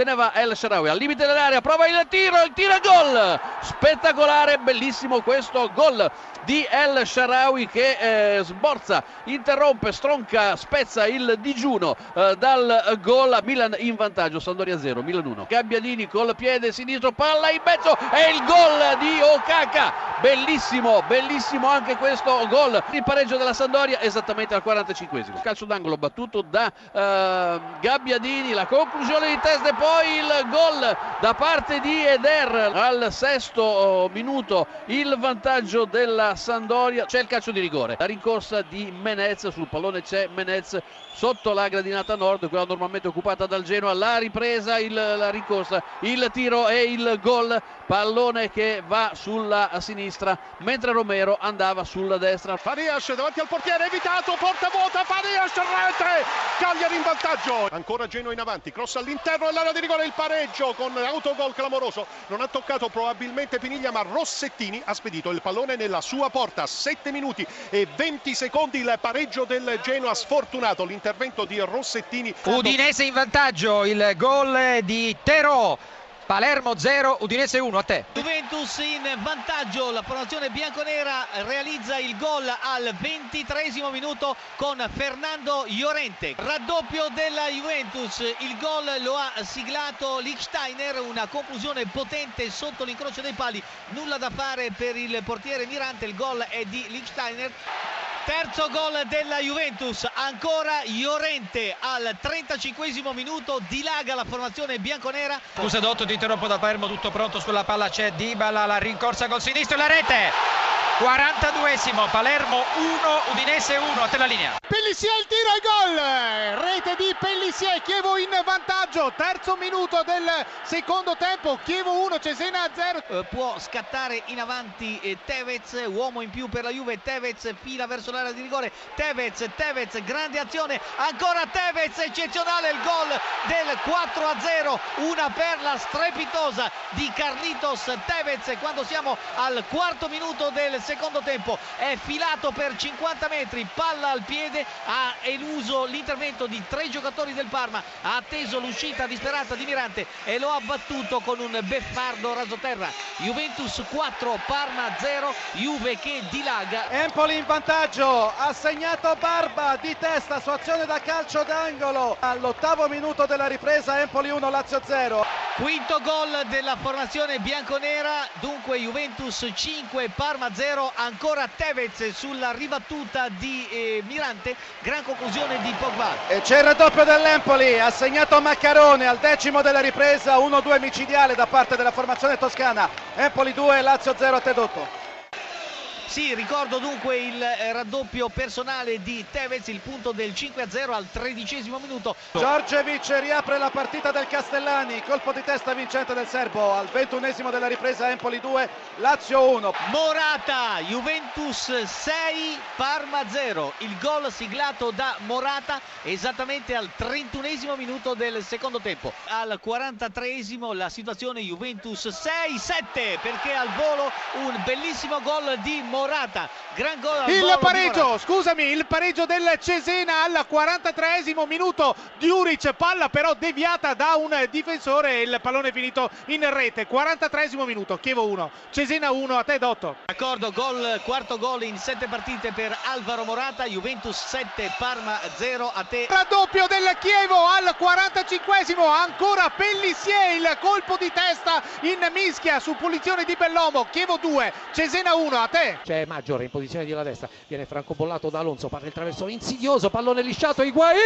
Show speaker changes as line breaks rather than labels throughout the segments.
se ne va El Sharawi al limite dell'area, prova il tiro, il tiro e gol! Spettacolare, bellissimo questo gol di El Sharawi che eh, sborza, interrompe, stronca, spezza il digiuno eh, dal gol Milan in vantaggio, Sandoria 0, Milan 1. Gabbiadini col piede sinistro, palla in mezzo e il gol di Okaka. Bellissimo, bellissimo anche questo gol. Il pareggio della Sandoria esattamente al 45esimo. Calcio d'angolo battuto da eh, Gabbiadini, la conclusione di testa e poi il gol da parte di Eder al sesto oh, minuto. Il vantaggio della Sandoria. C'è il calcio di rigore. La rincorsa di Menez sul pallone c'è Menez sotto la gradinata nord, quella normalmente occupata dal Genoa. La ripresa, il, la rincorsa, il tiro e il gol. Pallone che va sulla sinistra mentre Romero andava sulla destra.
Farias davanti al portiere, evitato, porta vuota, Farias, rete, Cagliari in vantaggio. Ancora Genoa in avanti, cross all'interno dell'area di rigore, il pareggio con autogol clamoroso. Non ha toccato probabilmente Piniglia, ma Rossettini ha spedito il pallone nella sua porta. 7 minuti e 20 secondi il pareggio del Genoa sfortunato. L'intervento di Rossettini.
Udinese in vantaggio, il gol di Terò. Palermo 0, Udinese 1, a te.
Juventus in vantaggio, la formazione bianconera realizza il gol al ventitresimo minuto con Fernando Llorente. Raddoppio della Juventus, il gol lo ha siglato Lichsteiner, una conclusione potente sotto l'incrocio dei pali, nulla da fare per il portiere Mirante, il gol è di Lichsteiner. Terzo gol della Juventus, ancora Llorente al 35 minuto, dilaga la formazione bianconera.
Scusa Dotto, ti interrompo da Palermo, tutto pronto sulla palla, c'è Dybala, la rincorsa col sinistro la rete! 42esimo, Palermo 1, Udinese 1, a te la linea.
Pellissier il tiro e gol! Rete di Pellissier, Chievo in vantaggio, terzo minuto del secondo tempo, Chievo 1, Cesena 0.
Eh, può scattare in avanti eh, Tevez, uomo in più per la Juve, Tevez fila verso l'area di rigore, Tevez, Tevez, grande azione, ancora Tevez, eccezionale. Il gol del 4 a 0, una perla strepitosa di Carlitos Tevez. Quando siamo al quarto minuto del secondo tempo, è filato per 50 metri, palla al piede, ha eluso l'intervento di tre giocatori del Parma, ha atteso l'uscita disperata di Mirante e lo ha battuto con un beffardo rasoterra. Juventus 4, Parma 0, Juve che dilaga.
Empoli in vantaggio, ha segnato Barba di testa su azione da calcio d'angolo all'ottavo minuto della ripresa, Empoli 1, Lazio 0.
Quinto gol della formazione bianconera, dunque Juventus 5, Parma 0, ancora Tevez sulla ribattuta di eh, Mirante, gran conclusione di Pogba.
E c'è il raddoppio dell'Empoli, ha segnato Maccarone al decimo della ripresa, 1-2 micidiale da parte della formazione toscana. Empoli 2, Lazio 0 a Tedotto.
Sì, ricordo dunque il eh, raddoppio personale di Tevez, il punto del 5-0 al tredicesimo minuto.
Giorgevic riapre la partita del Castellani, colpo di testa vincente del Serbo al ventunesimo della ripresa Empoli 2, Lazio 1.
Morata, Juventus 6, Parma 0. Il gol siglato da Morata esattamente al trentunesimo minuto del secondo tempo. Al 43esimo la situazione Juventus 6-7 perché al volo un bellissimo gol di Morata. Morata, gran gol
Il pareggio, scusami, il pareggio del Cesena al 43esimo minuto. Diuric, palla però deviata da un difensore il pallone finito in rete. 43esimo minuto, Chievo 1, Cesena 1, a te Dotto.
D'accordo, gol, quarto gol in sette partite per Alvaro Morata, Juventus 7, Parma 0, a te.
Raddoppio del Chievo al 45esimo, ancora Pellissier, il colpo di testa in mischia su punizione di Bellomo. Chievo 2, Cesena 1, a te
c'è Maggiore in posizione di la destra, viene francobollato da Alonso, parte il traverso insidioso, pallone lisciato, Higuain!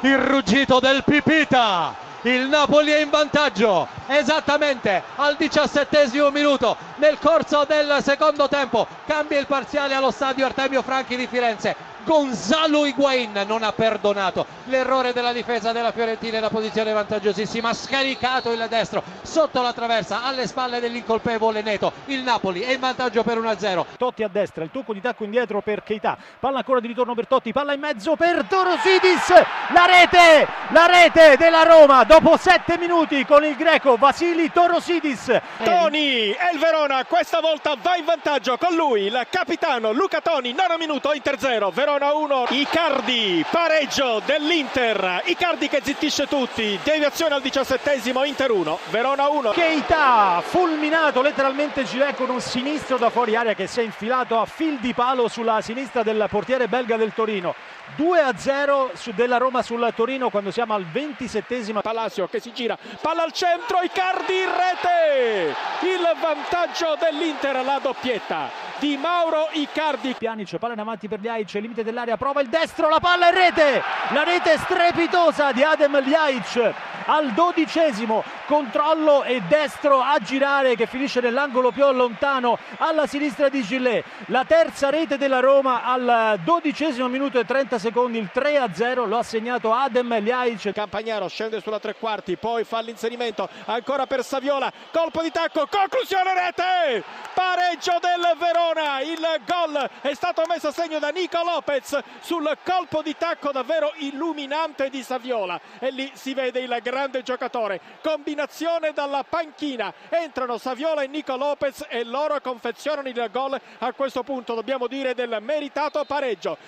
Il ruggito del Pipita! Il Napoli è in vantaggio esattamente al diciassettesimo minuto nel corso del secondo tempo. Cambia il parziale allo stadio Artemio Franchi di Firenze. Gonzalo Higuain non ha perdonato l'errore della difesa della Fiorentina in una posizione vantaggiosissima, ha scaricato il destro sotto la traversa alle spalle dell'incolpevole Neto. Il Napoli è in vantaggio per 1-0.
Totti a destra, il tocco di tacco indietro per Keita. Palla ancora di ritorno per Totti, palla in mezzo per Torosidis. La rete, la rete della Roma dopo 7 minuti con il greco Vasili Torosidis.
Toni e il Verona questa volta va in vantaggio con lui il capitano Luca Toni, nono minuto Inter 0, Verona
Verona 1, Icardi, pareggio dell'Inter, Icardi che zittisce tutti, deviazione al diciassettesimo, Inter 1, Verona 1.
Keita fulminato letteralmente Gilet con un sinistro da fuori area che si è infilato a fil di palo sulla sinistra del portiere belga del Torino. 2 a 0 su della Roma sul Torino quando siamo al 27esimo
Palacio che si gira, palla al centro, Icardi in rete, il vantaggio dell'Inter, la doppietta di Mauro Icardi.
Pjanic, palla in avanti per Ljajic, limite dell'area, prova il destro, la palla in rete, la rete strepitosa di Adem Ljajic al dodicesimo, controllo e destro a girare che finisce nell'angolo più lontano alla sinistra di Gillet. La terza rete della Roma al dodicesimo minuto e 30 secondi, il 3 a 0 lo ha segnato Adem Ljajic.
Campagnaro scende sulla tre quarti, poi fa l'inserimento ancora per Saviola, colpo di tacco, conclusione rete, pareggio del Verona, il gol è stato messo a segno da Nico Lopez sul colpo di tacco davvero illuminante di Saviola e lì si vede il grande giocatore, combinazione dalla panchina, entrano Saviola e Nico Lopez e loro confezionano il gol a questo punto dobbiamo dire del meritato pareggio.